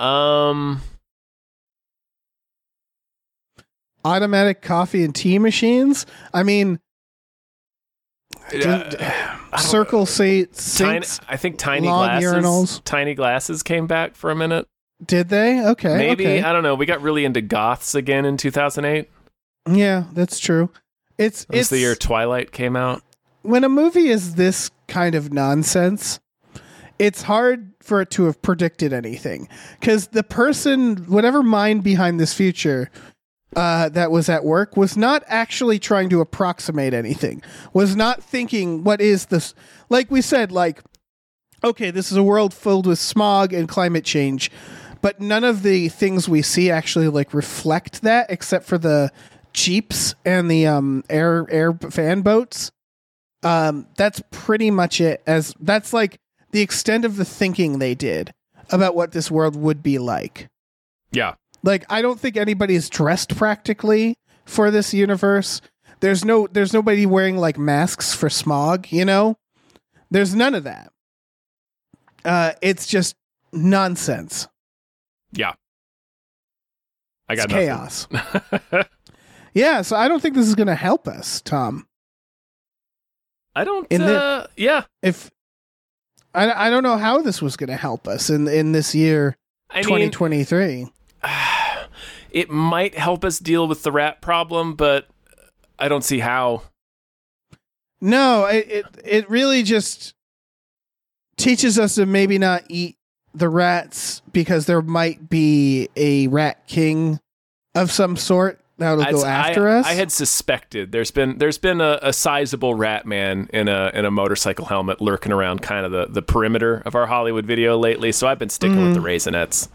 Um, automatic coffee and tea machines i mean uh, I circle tiny, I think tiny glasses. urinals. Tiny glasses came back for a minute. did they okay Maybe okay. I don't know. We got really into goths again in 2008. yeah that's true it's It it's the year Twilight came out. when a movie is this kind of nonsense it's hard for it to have predicted anything. Because the person whatever mind behind this future uh, that was at work was not actually trying to approximate anything was not thinking what is this? Like we said like okay this is a world filled with smog and climate change but none of the things we see actually like reflect that except for the jeeps and the um air air fan boats. Um that's pretty much it as that's like the extent of the thinking they did about what this world would be like Yeah. like i don't think anybody's dressed practically for this universe there's no there's nobody wearing like masks for smog you know there's none of that uh it's just nonsense Yeah. I it's got chaos yeah so i don't think this is gonna help us tom I don't. The- uh, yeah. if I, I don't know how this was going to help us in in this year I mean, 2023. it might help us deal with the rat problem, but I don't see how. no, it, it it really just teaches us to maybe not eat the rats because there might be a rat king of some sort that'll I'd- go after I, us. I had suspected there's been there's been a, a sizable rat man in a in a motorcycle helmet lurking around kind of the, the perimeter of our Hollywood video lately. So I've been sticking with the raisinets. At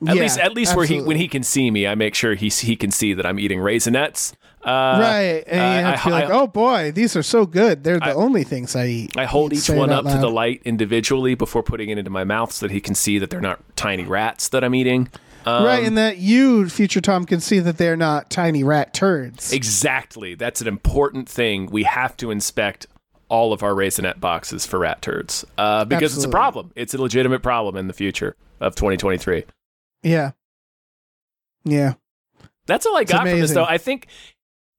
Mm. Yeah, least at least where he when he can see me, I make sure he he can see that I'm eating raisinets. Uh, right, and uh, you have to be like, I- "Oh boy, these are so good. They're the I- only things I eat." I hold each one up to the light individually before putting it into my mouth so that he can see that they're not tiny rats that I'm eating. Um, right, and that you, future Tom, can see that they're not tiny rat turds. Exactly. That's an important thing. We have to inspect all of our raisinet boxes for rat turds uh, because it's a problem. It's a legitimate problem in the future of 2023. yeah, yeah. That's all I got from this, though. I think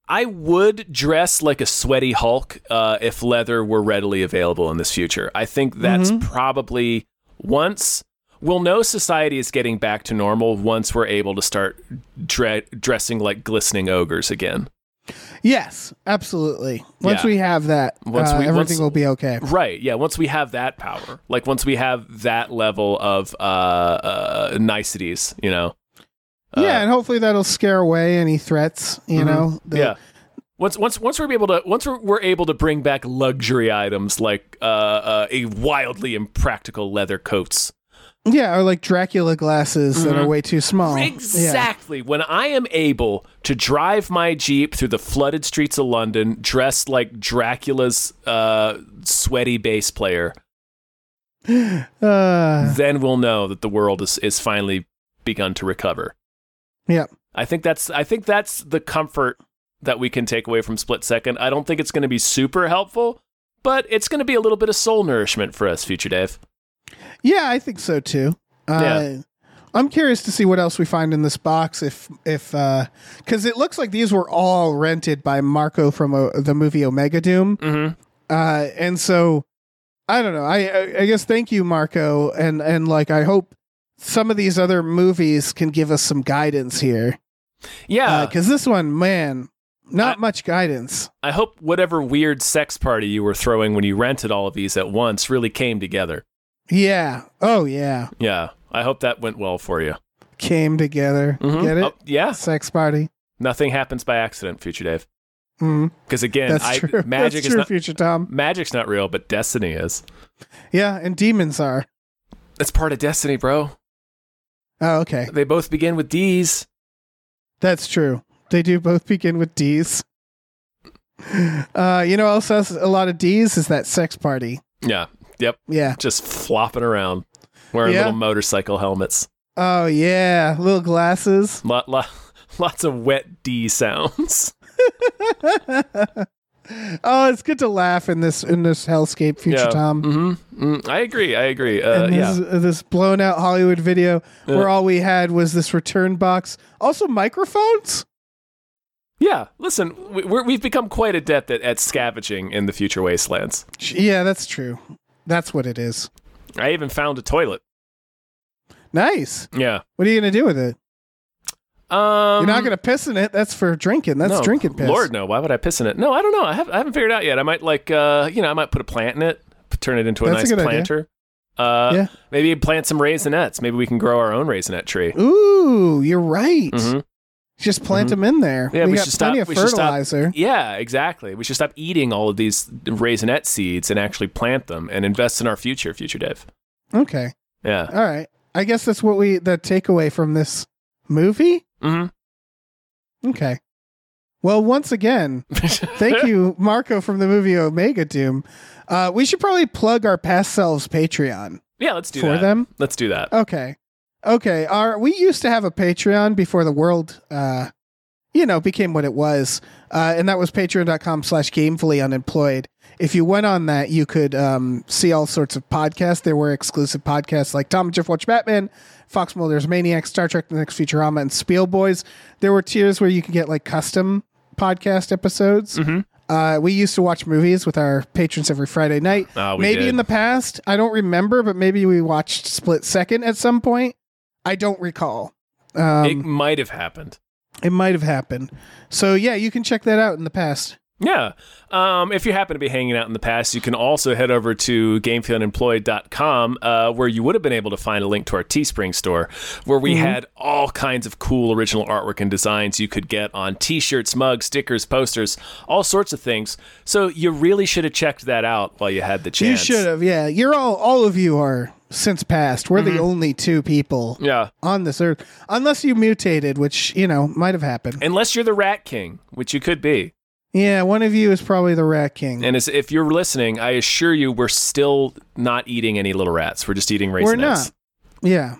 I would dress like a sweaty Hulk uh, if leather were readily available in this future. I think that's Mm-hmm. probably once we'll know society is getting back to normal once we're able to start dre- dressing like glistening ogres again. Yes, absolutely. Once Yeah. we have that, Once uh, we- everything once- will be okay. Right. Yeah. Once we have that power, like once we have that level of uh, uh, niceties, you know. Uh, yeah, and hopefully that'll scare away any threats. You know. the- Mm-hmm. yeah. Once, once, once we're able to, once we're, we're able to bring back luxury items like uh, uh, a wildly impractical leather coats. Yeah, or like Dracula glasses that are way too small. Yeah. Exactly. When I am able to drive my Jeep through the flooded streets of London dressed like Dracula's uh, sweaty bass player, Uh, then we'll know that the world is, is finally begun to recover. yeah. I think that's I think that's the comfort that we can take away from Split Second. I don't think it's going to be super helpful, but it's going to be a little bit of soul nourishment for us, future Dave. Yeah, I think so too. Uh, Yeah. I'm curious to see what else we find in this box. If if because it looks like these were all rented by Marco from uh, the movie Omega Doom, Mm-hmm. uh, and so I don't know. I, I I guess thank you, Marco, and and like I hope some of these other movies can give us some guidance here Yeah, because this one, man, not I- much guidance. I hope whatever weird sex party you were throwing when you rented all of these at once really came together. Yeah. Oh yeah. Yeah, I hope that went well for you. came together. Get it? Oh, yeah. Sex party. Nothing happens by accident, future Dave. Mm, Because again, that's I, true. magic that's is true, not future Tom. magic's not real, but destiny is. Yeah, and demons are. That's part of destiny, bro. Oh, okay. They both begin with D's. That's true. They do both begin with D's. Uh, you know, what else has a lot of D's is that sex party. Yeah. Yep. Yeah. Just flopping around, wearing Yeah. little motorcycle helmets. Oh yeah, little glasses. Lot, lot, lots of wet D sounds. Oh, it's good to laugh in this in this hellscape, future yeah. Tom. Mm-hmm. Mm, I agree. I agree. Uh, and yeah. this, this blown out Hollywood video where all we had was this return box. Also microphones. Yeah. Listen, we, we're, we've become quite adept at, at scavenging in the future wastelands. Yeah, that's true. That's what it is. I even found a toilet. Nice. Yeah. What are you gonna do with it? Um, You're not gonna piss in it. That's for drinking. That's no, drinking piss. Lord, no. Why would I piss in it? No, I don't know. I, have, I haven't figured it out yet. I might like, uh, you know, I might put a plant in it, turn it into a That's a nice idea. planter. Uh, Yeah. Maybe plant some raisinets. Maybe we can grow our own raisinet tree. Ooh, you're right. Mhm. Just plant them in there. Yeah, we, we got should plenty stop- of should stop- fertilizer. Yeah, exactly. We should stop eating all of these raisinet seeds and actually plant them and invest in our future, future Dave. Okay. Yeah. All right. I guess that's what we the takeaway from this movie. hmm Okay. Well, once again, thank you, Marco, from the movie Omega Doom. Uh, we should probably plug our past selves Patreon Yeah, let's do that. for that. them. Let's do that. Okay. Okay. Our we used to have a Patreon before the world uh you know became what it was. Uh and that was patreon.com slash gamefully unemployed. If you went on that, you could um see all sorts of podcasts. There were exclusive podcasts like Tom and Jeff Watch Batman, Fox Mulder's Maniac, Star Trek The Next Futurama, and Spiel Boys. There were tiers where you could get like custom podcast episodes. Mm-hmm. Uh, we used to watch movies with our patrons every Friday night. Oh, maybe did. in the past, I don't remember, but maybe we watched Split Second at some point. I don't recall. Um, it might have happened. It might have happened. So yeah, you can check that out in the past. Yeah. Um, if you happen to be hanging out in the past, you can also head over to gamefullyunemployed.com, uh, where you would have been able to find a link to our Teespring store, where we had all kinds of cool original artwork and designs you could get on t shirts, mugs, stickers, posters, all sorts of things. So you really should have checked that out while you had the chance. You should have. Yeah, you're all. All of you are since past. We're the mm-hmm. only two people Yeah. on this earth, unless you mutated, which you know might have happened. Unless you're the Rat King, which you could be. Yeah, one of you is probably the Rat King. And as, if you're listening, I assure you, we're still not eating any little rats. We're just eating raisinets. We're not. Yeah.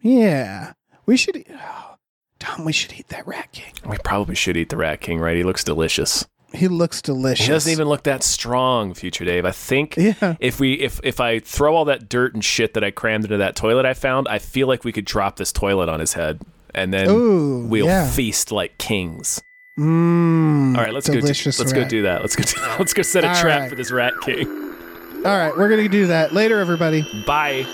Yeah. We should. Oh, Tom, we should eat that Rat King. We probably should eat the Rat King, right? He looks delicious. He looks delicious. He doesn't even look that strong, Future Dave. I think Yeah. if we if if I throw all that dirt and shit that I crammed into that toilet I found, I feel like we could drop this toilet on his head, and then Ooh, we'll yeah. feast like kings. Mmm. All right, let's go. Do, let's go do that. Let's go. Do, let's go set a All trap right. for this Rat King. All right, we're gonna do that later, everybody. Bye.